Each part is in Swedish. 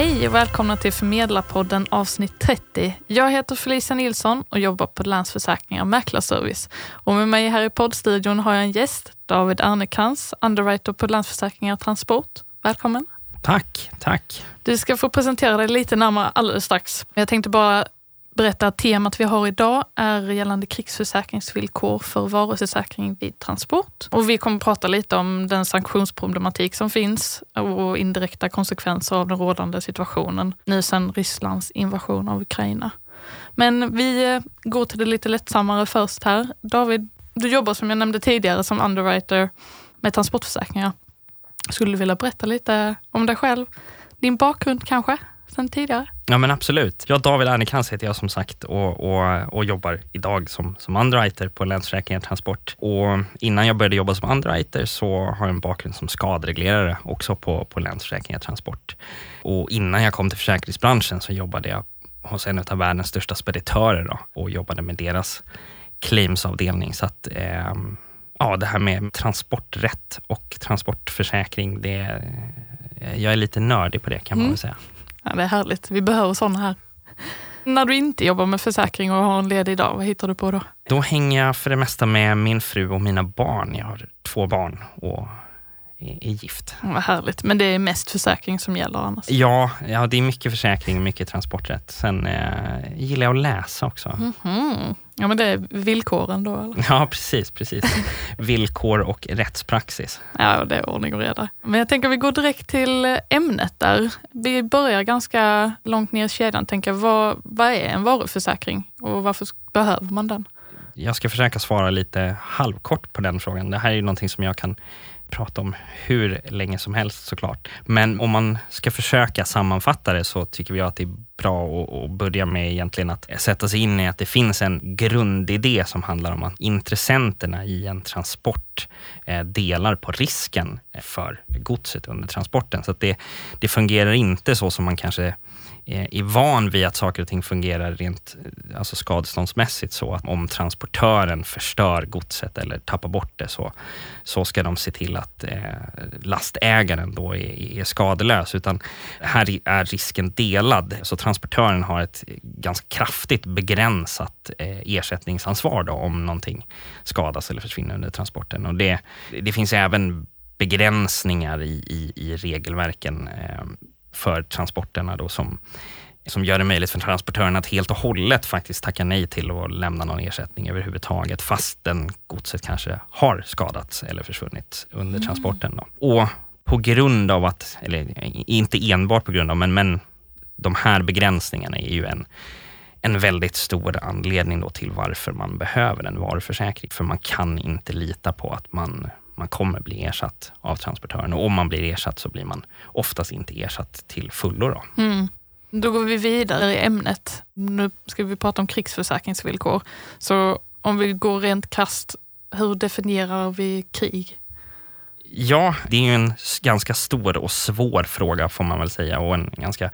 Hej och välkomna till Förmedlarpodden avsnitt 30. Jag heter Felicia Nilsson och jobbar på Länsförsäkringar Mäklarservice. Och med mig här i poddstudion har jag en gäst, David Ernekrans, underwriter på Länsförsäkringar Transport. Välkommen! Tack, tack. Du ska få presentera dig lite närmare alldeles strax. Jag tänkte bara berätta att temat vi har idag är gällande krigsförsäkringsvillkor för varuförsäkring vid transport. Och vi kommer prata lite om den sanktionsproblematik som finns och indirekta konsekvenser av den rådande situationen nu sedan Rysslands invasion av Ukraina. Men vi eh, går till det lite lättsammare först här. David, du jobbar som jag nämnde tidigare som underwriter med transportförsäkringar. Skulle du vilja berätta lite om dig själv? Din bakgrund kanske, sen tidigare? Ja men absolut. Jag David Ernekrans heter jag som sagt och, och, och jobbar idag som, som underwriter på Länsförsäkringar Transport. Och innan jag började jobba som underwriter så har jag en bakgrund som skadereglerare också på, på Länsförsäkringar Transport. Och innan jag kom till försäkringsbranschen så jobbade jag hos en av världens största speditörer då, och jobbade med deras claimsavdelning. Så att, eh, ja, det här med transporträtt och transportförsäkring, det, jag är lite nördig på det kan man Mm. väl säga. Ja, det är härligt. Vi behöver sådana här. När du inte jobbar med försäkring och har en ledig dag, vad hittar du på då? Då hänger jag för det mesta med min fru och mina barn. Jag har två barn och är, gift. Vad härligt. Men det är mest försäkring som gäller annars? Ja, ja, det är mycket försäkring och mycket transporträtt. Sen eh, gillar jag att läsa också. Mhm. Ja, men det är villkoren då eller? Ja, precis, precis. Villkor och rättspraxis. Ja, det är ordning och reda. Men jag tänker vi går direkt till ämnet där. Vi börjar ganska långt ner i kedjan. Tänker, vad, vad är en varuförsäkring och varför behöver man den? Jag ska försöka svara lite halvkort på den frågan. Det här är ju någonting som jag kan prata om hur länge som helst såklart. Men om man ska försöka sammanfatta det så tycker jag att det är bra att, att börja med egentligen att sätta sig in i att det finns en grundidé som handlar om att intressenterna i en transport eh, delar på risken för godset under transporten. Så att det, det fungerar inte så som man kanske Eh, är van vid att saker och ting fungerar rent eh, alltså skadeståndsmässigt så att om transportören förstör godset eller tappar bort det så, så ska de se till att eh, lastägaren då är, är skadelös. Utan här är risken delad. Så transportören har ett ganska kraftigt begränsat eh, ersättningsansvar då, om någonting skadas eller försvinner under transporten. Och det, det finns även begränsningar i, i, i regelverken eh, för transporterna då som, som gör det möjligt för transportören att helt och hållet faktiskt tacka nej till att lämna någon ersättning överhuvudtaget fastän godset kanske har skadats eller försvunnit under transporten. Då. Och på grund av att, eller inte enbart på grund av, men, men de här begränsningarna är ju en, en väldigt stor anledning då till varför man behöver en varuförsäkring. För man kan inte lita på att man, man kommer bli ersatt av transportören. Och om man blir ersatt så blir man oftast inte ersatt till fullo. Då. Mm. Då går vi vidare i ämnet. Nu ska vi prata om krigsförsäkringsvillkor. Så om vi går rent krasst, hur definierar vi krig? Ja, det är ju en ganska stor och svår fråga får man väl säga och en ganska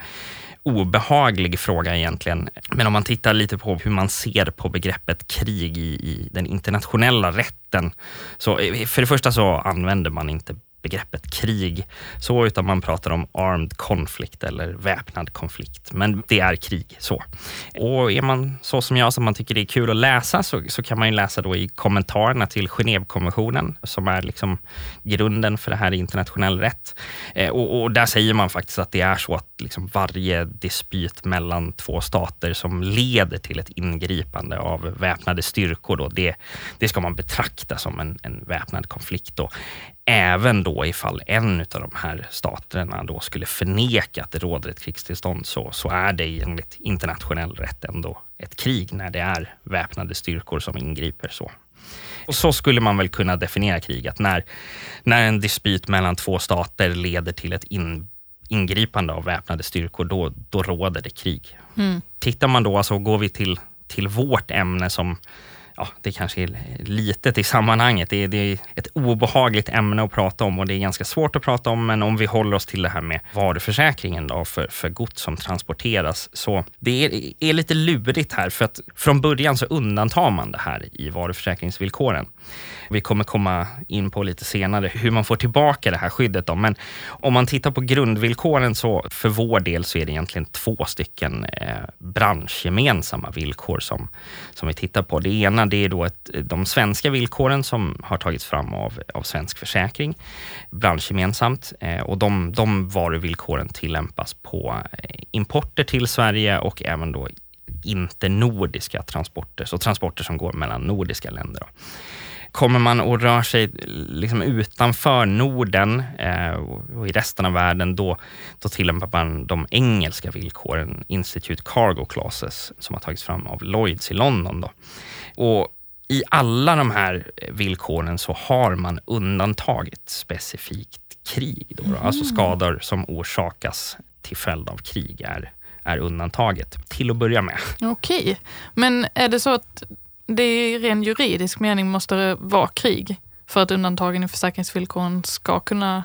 obehaglig fråga egentligen. Men om man tittar lite på hur man ser på begreppet krig i, i den internationella rätten. Så eh, för det första så använder man inte begreppet krig så, utan man pratar om armed conflict eller väpnad konflikt. Men det är krig så. Och är man så som jag, som man tycker det är kul att läsa, så, så kan man ju läsa då i kommentarerna till Genèvekonventionen, som är liksom grunden för det här i internationell rätt. Eh, och, och där säger man faktiskt att det är så att liksom varje dispyt mellan två stater som leder till ett ingripande av väpnade styrkor, då, det, det ska man betrakta som en, en väpnad konflikt. Då. Även då ifall en av de här staterna då skulle förneka att det råder ett krigstillstånd så, så är det enligt internationell rätt ändå ett krig när det är väpnade styrkor som ingriper. så. Och så skulle man väl kunna definiera krig, att när, när en dispyt mellan två stater leder till ett in, ingripande av väpnade styrkor, då, då råder det krig. Mm. Tittar man då, alltså går vi till, till vårt ämne som ja, det kanske är litet i sammanhanget. Det är, det är, ett obehagligt ämne att prata om och det är ganska svårt att prata om. Men om vi håller oss till det här med varuförsäkringen då för, för gods som transporteras. Så det är, är lite lurigt här för att från början så undantar man det här i varuförsäkringsvillkoren. Vi kommer komma in på lite senare hur man får tillbaka det här skyddet. Då. Men om man tittar på grundvillkoren så för vår del så är det egentligen två stycken eh, branschgemensamma villkor som, som vi tittar på. Det ena det är då ett, de svenska villkoren som har tagits fram av, av Svensk Försäkring branschgemensamt eh, och de, de varuvillkoren tillämpas på eh, importer till Sverige och även då internordiska transporter, så transporter som går mellan nordiska länder. Då kommer man och rör sig liksom utanför Norden eh, och i resten av världen, då, då tillämpar man de engelska villkoren, Institute Cargo Clauses, som har tagits fram av Lloyds i London. Då. Och i alla de här villkoren så har man undantagit specifikt krig. Då, då. Mm. Alltså skador som orsakas till följd av krig är, är undantaget till att börja med. Okej, men är det så att det i ren juridisk mening måste det vara krig för att undantagen i försäkringsvillkoren ska kunna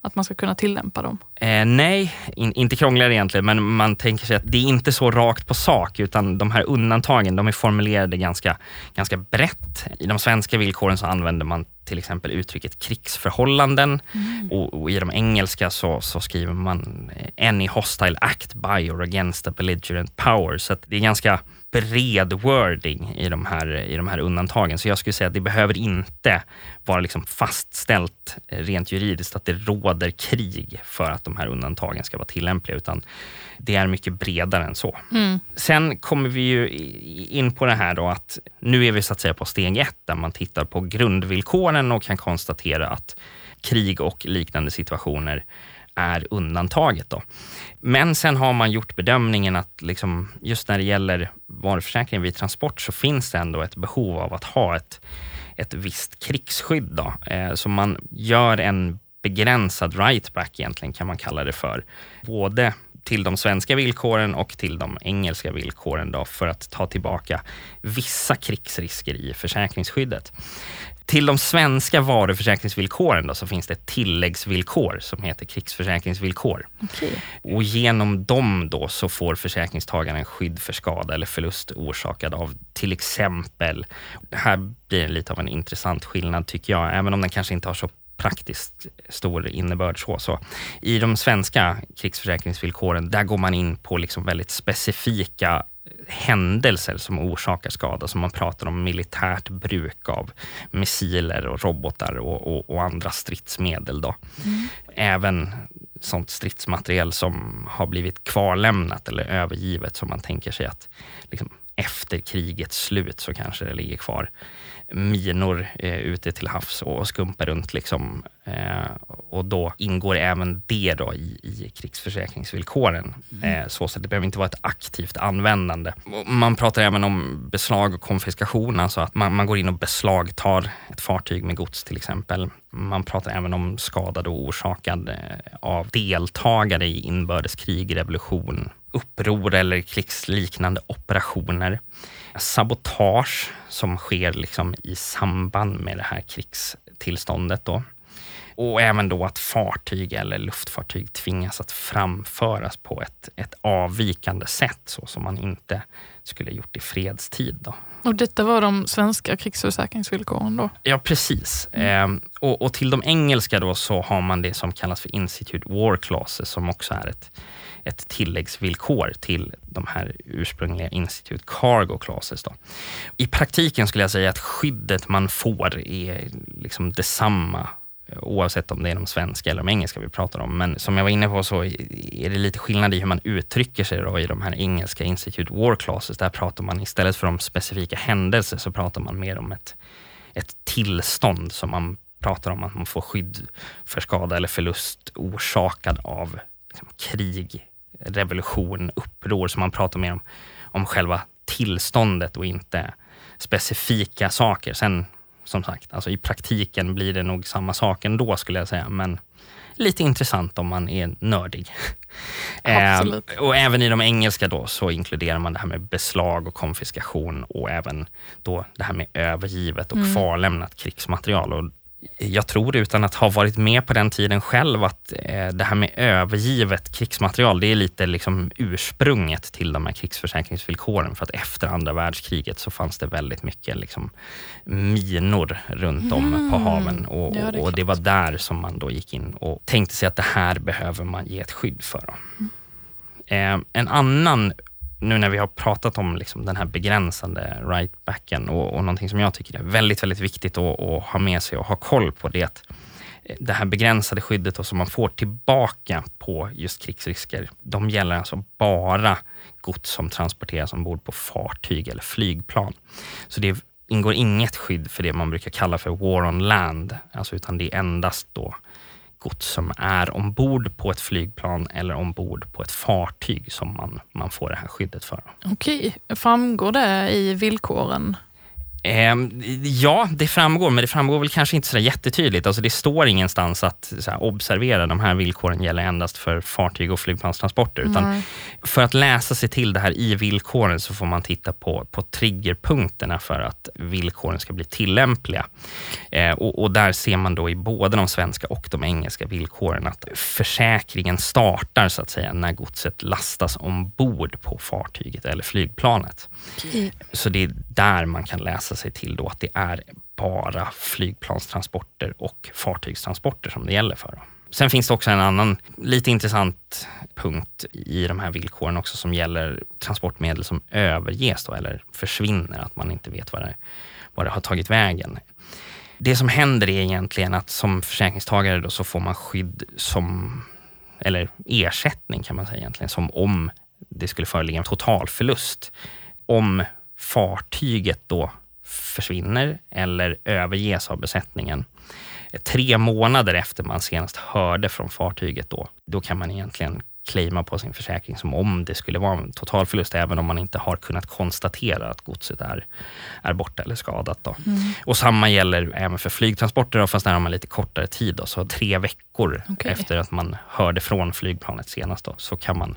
att man ska kunna tillämpa dem? Eh, nej, in, inte krångligare egentligen, men man tänker sig att det är inte så rakt på sak, utan de här undantagen de är formulerade ganska, ganska brett. I de svenska villkoren så använder man till exempel uttrycket krigsförhållanden mm. och, och, i de engelska så, så, skriver man eh, any hostile act by or against a belligerent power. Så det är ganska bred wording i de, här, i de här undantagen. Så jag skulle säga att det behöver inte vara liksom fastställt rent juridiskt att det råder krig för att de här undantagen ska vara tillämpliga, utan det är mycket bredare än så. Mm. Sen kommer vi ju in på det här då att nu är vi så att säga på steg ett där man tittar på grundvillkoren och kan konstatera att krig och liknande situationer är undantaget. Då. Men sen har man gjort bedömningen att liksom, just när det gäller varuförsäkringen vid transport så finns det ändå ett behov av att ha ett, ett visst krigsskydd. Då. Eh, så man gör en begränsad rightback egentligen kan man kalla det för. Både till de svenska villkoren och till de engelska villkoren då, för att ta tillbaka vissa krigsrisker i försäkringsskyddet. Till de svenska varuförsäkringsvillkoren då, så finns det ett tilläggsvillkor som heter krigsförsäkringsvillkor. Okay. Och genom dem då så får försäkringstagaren skydd för skada eller förlust orsakad av till exempel, här blir det lite av en intressant skillnad tycker jag, även om den kanske inte har så praktiskt stor innebörd. Så, så. I de svenska krigsförsäkringsvillkoren, där går man in på liksom väldigt specifika händelser som orsakar skada. Så man pratar om militärt bruk av missiler och robotar och, och, och andra stridsmedel. Då. Mm. Även sånt stridsmateriel som har blivit kvarlämnat eller övergivet som man tänker sig att liksom, efter krigets slut så kanske det ligger kvar minor eh, ute till havs och skumpar runt. Liksom. Eh, och då ingår även det då i, i krigsförsäkringsvillkoren. Mm. Eh, så, så det behöver inte vara ett aktivt användande. Man pratar även om beslag och konfiskation, alltså att man, man går in och beslagtar ett fartyg med gods till exempel. Man pratar även om skadad och orsakad eh, av deltagare i inbördeskrig, revolution, uppror eller krigsliknande operationer sabotage som sker liksom i samband med det här krigstillståndet. Då. Och även då att fartyg eller luftfartyg tvingas att framföras på ett, ett avvikande sätt så som man inte skulle gjort i fredstid. Då. Och detta var de svenska krigsförsäkringsvillkoren då? Ja, precis. Mm. Eh, och, och, till de engelska då så har man det som kallas för Institute War Clauses som också är ett ett tilläggsvillkor till de här ursprungliga Institute Cargo Clauses. Då. I praktiken skulle jag säga att skyddet man får är liksom detsamma oavsett om det är de svenska eller de engelska vi pratar om. Men som jag var inne på så är det lite skillnad i hur man uttrycker sig då i de här engelska Institute War Classes. Där pratar man istället för om specifika händelser så pratar man mer om ett, ett tillstånd som man pratar om att man får skydd för skada eller förlust orsakad av liksom, krig, revolution, uppror. Så man pratar mer om, om själva tillståndet och inte specifika saker. Sen som sagt. Alltså I praktiken blir det nog samma sak ändå skulle jag säga. Men lite intressant om man är nördig. eh, och även i de engelska då så inkluderar man det här med beslag och konfiskation och även då det här med övergivet och mm. kvarlämnat krigsmaterial. Och jag tror utan att ha varit med på den tiden själv att eh, det här med övergivet krigsmaterial, det är lite liksom ursprunget till de här krigsförsäkringsvillkoren. För att efter andra världskriget så fanns det väldigt mycket liksom minor runt om mm. på haven. Och, ja, det och, det var där som man då gick in och tänkte sig att det här behöver man ge ett skydd för. Mm. Eh, en annan nu när vi har pratat om liksom den här begränsande rightbacken och, och någonting som jag tycker är väldigt, väldigt viktigt att, att ha med sig och ha koll på, det är att eh, det här begränsade skyddet som man får tillbaka på just krigsrisker, de gäller alltså bara gods som transporteras ombord på fartyg eller flygplan. Så det ingår inget skydd för det man brukar kalla för war on land, alltså utan det är endast då gods som är ombord på ett flygplan eller ombord på ett fartyg som man, man får det här skyddet för. Okej, framgår det i villkoren Eh, ja, det framgår, men det framgår väl kanske inte så jättetydligt. Alltså det står ingenstans att här, observera, de här villkoren gäller endast för fartyg och flygplanstransporter. Utan för att läsa sig till det här i villkoren så får man titta på, på triggerpunkterna för att villkoren ska bli tillämpliga. Eh, och, och, där ser man då i både de svenska och de engelska villkoren att försäkringen startar så att säga när godset lastas ombord på fartyget eller flygplanet. Så det är där man kan läsa sig till då att det är bara flygplanstransporter och fartygstransporter som det gäller för. Sen finns det också en annan lite intressant punkt i de här villkoren också som gäller transportmedel som överges då, eller försvinner, att man inte vet vad det, vad det har tagit vägen. Det som händer är egentligen att som försäkringstagare då så får man skydd som, eller ersättning kan man säga egentligen, som om det skulle föreligga en totalförlust om fartyget då försvinner eller överges av besättningen. Tre månader efter man senast hörde från fartyget då, då kan man egentligen claima på sin försäkring som om det skulle vara en totalförlust, även om man inte har kunnat konstatera att godset är, är borta eller skadat. Då. Mm. Och samma gäller även för flygtransporter, fast där har man lite kortare tid. Då, så tre veckor okay. efter att man hörde från flygplanet senast, då, så kan man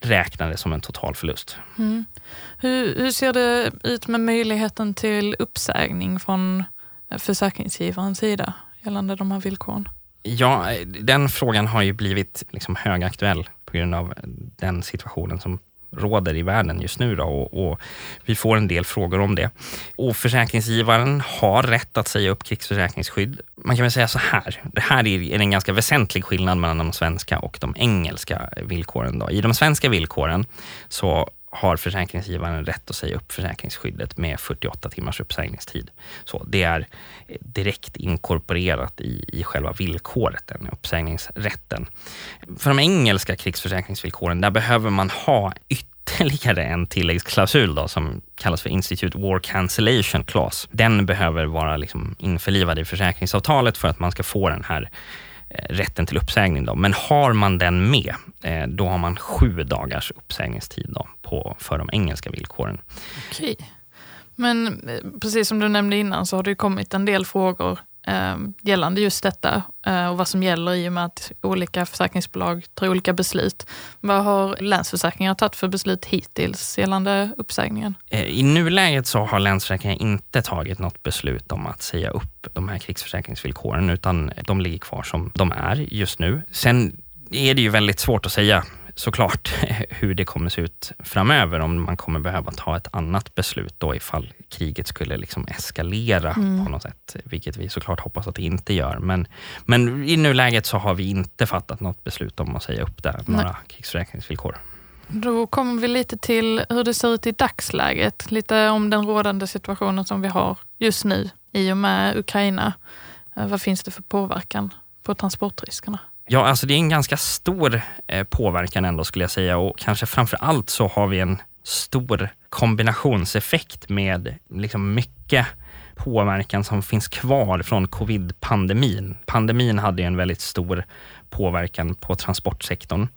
räkna det som en total förlust. Mm. Hur, hur, ser det ut med möjligheten till uppsägning från försäkringsgivarens sida gällande de här villkoren? Ja, den frågan har ju blivit liksom högaktuell på grund av den situationen som råder i världen just nu. Då, och, och, vi får en del frågor om det. Och försäkringsgivaren har rätt att säga upp krigsförsäkringsskydd. Man kan väl säga så här, det här är en ganska väsentlig skillnad mellan de svenska och de engelska villkoren. Då. I de svenska villkoren så har försäkringsgivaren rätt att säga upp försäkringsskyddet med 48 timmars uppsägningstid. Så det är direkt inkorporerat i, i själva villkoret, den uppsägningsrätten. För de engelska krigsförsäkringsvillkoren, där behöver man ha ytterligare en tilläggsklausul då, som kallas för Institute War Cancellation Clause. Den behöver vara liksom införlivad i försäkringsavtalet för att man ska få den här Eh, rätten till uppsägning. Då. Men har man den med, eh, då har man sju dagars uppsägningstid då på, för de engelska villkoren. Okej. Men eh, precis som du nämnde innan så har det kommit en del frågor Ehm, gällande just detta eh, och vad som gäller i och med att olika försäkringsbolag tar olika beslut. Vad har Länsförsäkringar tagit för beslut hittills gällande uppsägningen? Eh, I nuläget så har Länsförsäkringar inte tagit något beslut om att säga upp de här krigsförsäkringsvillkoren utan de ligger kvar som de är just nu. Sen är det ju väldigt svårt att säga såklart hur det kommer se ut framöver, om man kommer behöva ta ett annat beslut då ifall kriget skulle liksom eskalera mm. på något sätt, vilket vi såklart hoppas att det inte gör. Men, men i nuläget så har vi inte fattat något beslut om att säga upp där, några krigsförsäkringsvillkor. Då kommer vi lite till hur det ser ut i dagsläget. Lite om den rådande situationen som vi har just nu i och med Ukraina. Eh, vad finns det för påverkan på transportriskerna? Ja, alltså det är en ganska stor eh, påverkan ändå skulle jag säga. Och kanske framför allt så har vi en stor kombinationseffekt med liksom mycket påverkan som finns kvar från covid-pandemin. Pandemin hade ju en väldigt stor påverkan på transportsektorn.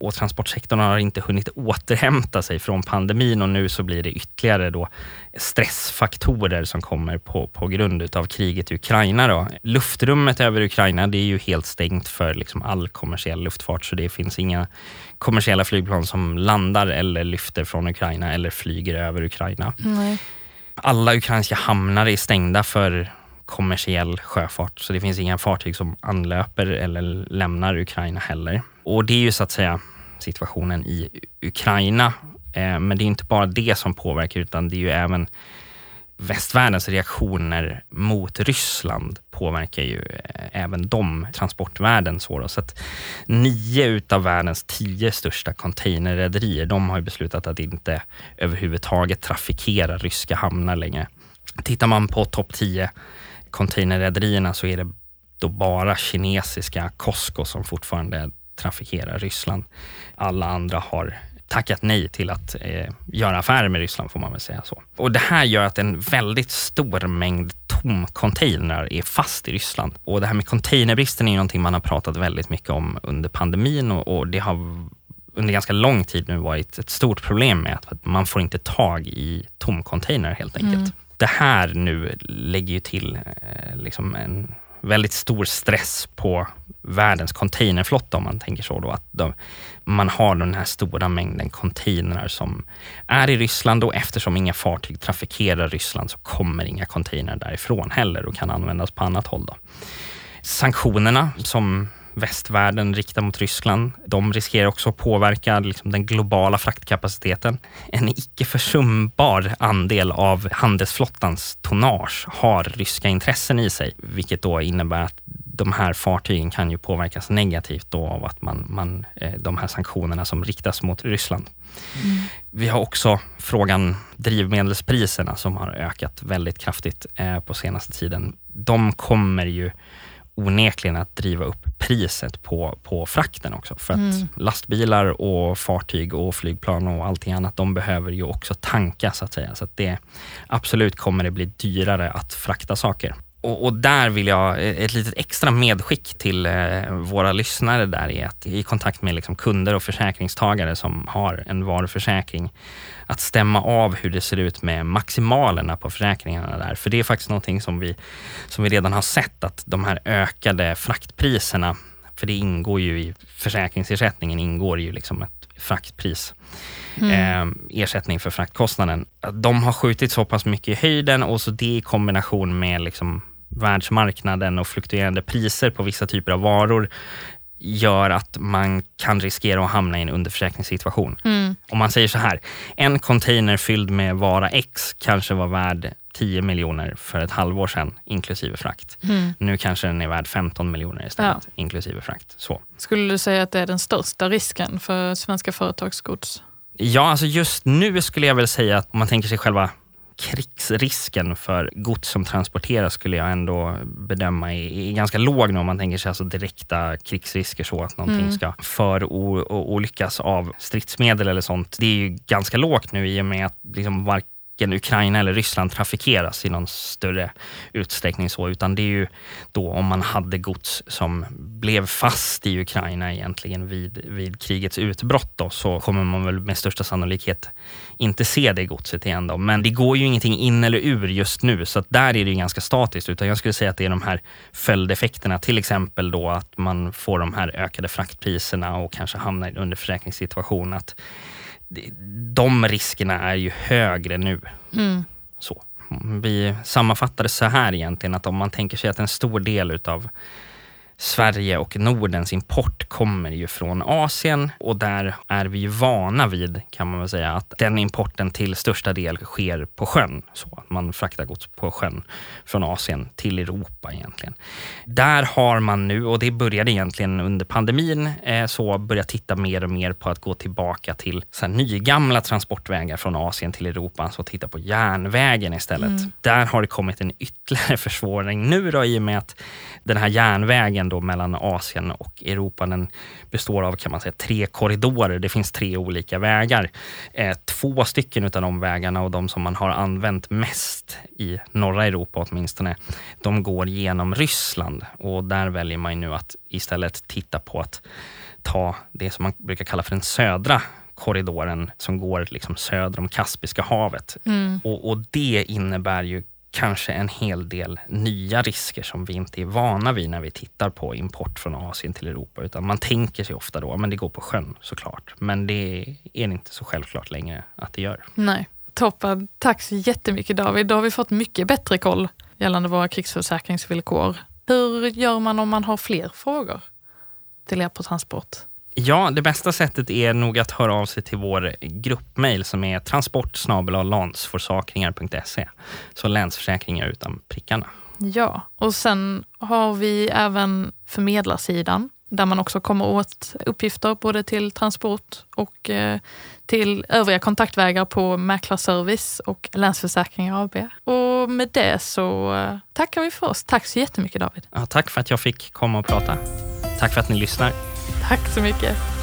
Och transportsektorn har inte hunnit återhämta sig från pandemin och nu så blir det ytterligare då stressfaktorer som kommer på, på grund av kriget i Ukraina. Då. Luftrummet över Ukraina det är ju helt stängt för liksom all kommersiell luftfart så det finns inga kommersiella flygplan som landar eller lyfter från Ukraina eller flyger över Ukraina. Nej. Alla ukrainska hamnar är stängda för kommersiell sjöfart, så det finns inga fartyg som anlöper eller lämnar Ukraina heller. Och det är ju så att säga situationen i Ukraina. Eh, men det är inte bara det som påverkar, utan det är ju även västvärldens reaktioner mot Ryssland påverkar ju eh, även de transportvärlden. Så, då. så att nio utav världens tio största containerrederier, de har beslutat att inte överhuvudtaget trafikera ryska hamnar längre. Tittar man på topp 10 containerrederierna så är det då bara kinesiska Cosco som fortfarande trafikerar Ryssland. Alla andra har tackat nej till att eh, göra affärer med Ryssland får man väl säga så. Och det här gör att en väldigt stor mängd tomcontainrar är fast i Ryssland. Och det här med containerbristen är ju någonting man har pratat väldigt mycket om under pandemin och, och det har under ganska lång tid nu varit ett stort problem med att man får inte tag i tomcontainrar helt enkelt. Mm det här nu lägger ju till eh, liksom en väldigt stor stress på världens containerflotta om man tänker så. Då, att de, man har den här stora mängden containrar som är i Ryssland och eftersom inga fartyg trafikerar Ryssland så kommer inga containrar därifrån heller och kan användas på annat håll. Då. Sanktionerna som västvärlden riktar mot Ryssland. De riskerar också att påverka liksom, den globala fraktkapaciteten. En icke försumbar andel av handelsflottans tonnage har ryska intressen i sig, vilket då innebär att de här fartygen kan ju påverkas negativt då av att man, man, eh, de här sanktionerna som riktas mot Ryssland. Mm. Vi har också frågan drivmedelspriserna som har ökat väldigt kraftigt eh, på senaste tiden. De kommer ju onekligen att driva upp priset på, på frakten också. För att mm. lastbilar och fartyg och flygplan och allting annat, de behöver ju också tanka så att säga. Så att det absolut kommer det bli dyrare att frakta saker. Och, och, där vill jag, ett litet extra medskick till eh, våra lyssnare där är att i kontakt med liksom kunder och försäkringstagare som har en varuförsäkring, att stämma av hur det ser ut med maximalerna på försäkringarna där. För det är faktiskt någonting som vi, som vi redan har sett att de här ökade fraktpriserna, för det ingår ju i försäkringsersättningen, ingår ju liksom ett fraktpris. Mm. Eh, ersättning för fraktkostnaden. De har skjutit så pass mycket i höjden och så det i kombination med liksom världsmarknaden och fluktuerande priser på vissa typer av varor gör att man kan riskera att hamna i en underförsäkringssituation. Mm. Om man säger så här, en container fylld med vara X kanske var värd 10 miljoner för ett halvår sedan, inklusive frakt. Mm. Nu kanske den är värd 15 miljoner istället, ja. inklusive frakt. Så. Skulle du säga att det är den största risken för svenska företagsgods? Ja, alltså just nu skulle jag väl säga att om man tänker sig själva krigsrisken för gods som transporteras skulle jag ändå bedöma är, är ganska låg nu om man tänker sig alltså direkta krigsrisker så att någonting mm. ska förolyckas av stridsmedel eller sånt. Det är ju ganska lågt nu i och med att liksom varken Ukraina eller Ryssland trafikeras i någon större utsträckning så, utan det är ju då om man hade gods som blev fast i Ukraina egentligen vid, vid krigets utbrott då, så kommer man väl med största sannolikhet inte se det godset igen. Då. Men det går ju ingenting in eller ur just nu, så att där är det ganska statiskt. Utan jag skulle säga att det är de här följdeffekterna, till exempel då att man får de här ökade fraktpriserna och kanske hamnar i en underförsäkringssituation. Att de riskerna är ju högre nu. Mm. Så. Vi sammanfattar det så här egentligen, att om man tänker sig att en stor del utav Sverige och Nordens import kommer ju från Asien och där är vi ju vana vid, kan man väl säga, att den importen till största del sker på sjön. Så att man fraktar gods på sjön från Asien till Europa egentligen. Där har man nu, och det började egentligen under pandemin, eh, så börjat titta mer och mer på att gå tillbaka till så här nygamla transportvägar från Asien till Europa, alltså titta på järnvägen istället. Mm. Där har det kommit en ytterligare försvåring nu då, i och med att den här järnvägen då mellan Asien och Europa den består av kan man säga, tre korridorer. Det finns tre olika vägar. Eh, två två stycken av de vägarna och de som man har använt mest i norra Europa åtminstone, de går genom Ryssland och där väljer man nu att istället titta på att ta det som man brukar kalla för den södra korridoren som går liksom söder om Kaspiska havet. Mm. Och, och det innebär ju kanske en hel del nya risker som vi inte är vana vid när vi tittar på import från Asien till Europa. Utan man tänker sig ofta då, men det går på sjön såklart. Men det är inte så självklart längre att det gör. Nej. Toppen. Tack så jättemycket David. Då har vi fått mycket bättre koll gällande våra krigsförsäkringsvillkor. Hur gör man om man har fler frågor till er på transport? Ja, det bästa sättet är nog att höra av sig till vår gruppmail som är transport lansforsakringar.se. Så länsförsäkringar utan prickarna. Ja, och sen har vi även förmedlarsidan där man också kommer åt uppgifter både till transport och eh, till övriga kontaktvägar på Mäklarservice och Länsförsäkringar AB. Och med det så eh, tackar vi för oss. Tack så jättemycket David. Ja, tack för att jag fick komma och prata. Tack för att ni lyssnar. Tack så mycket.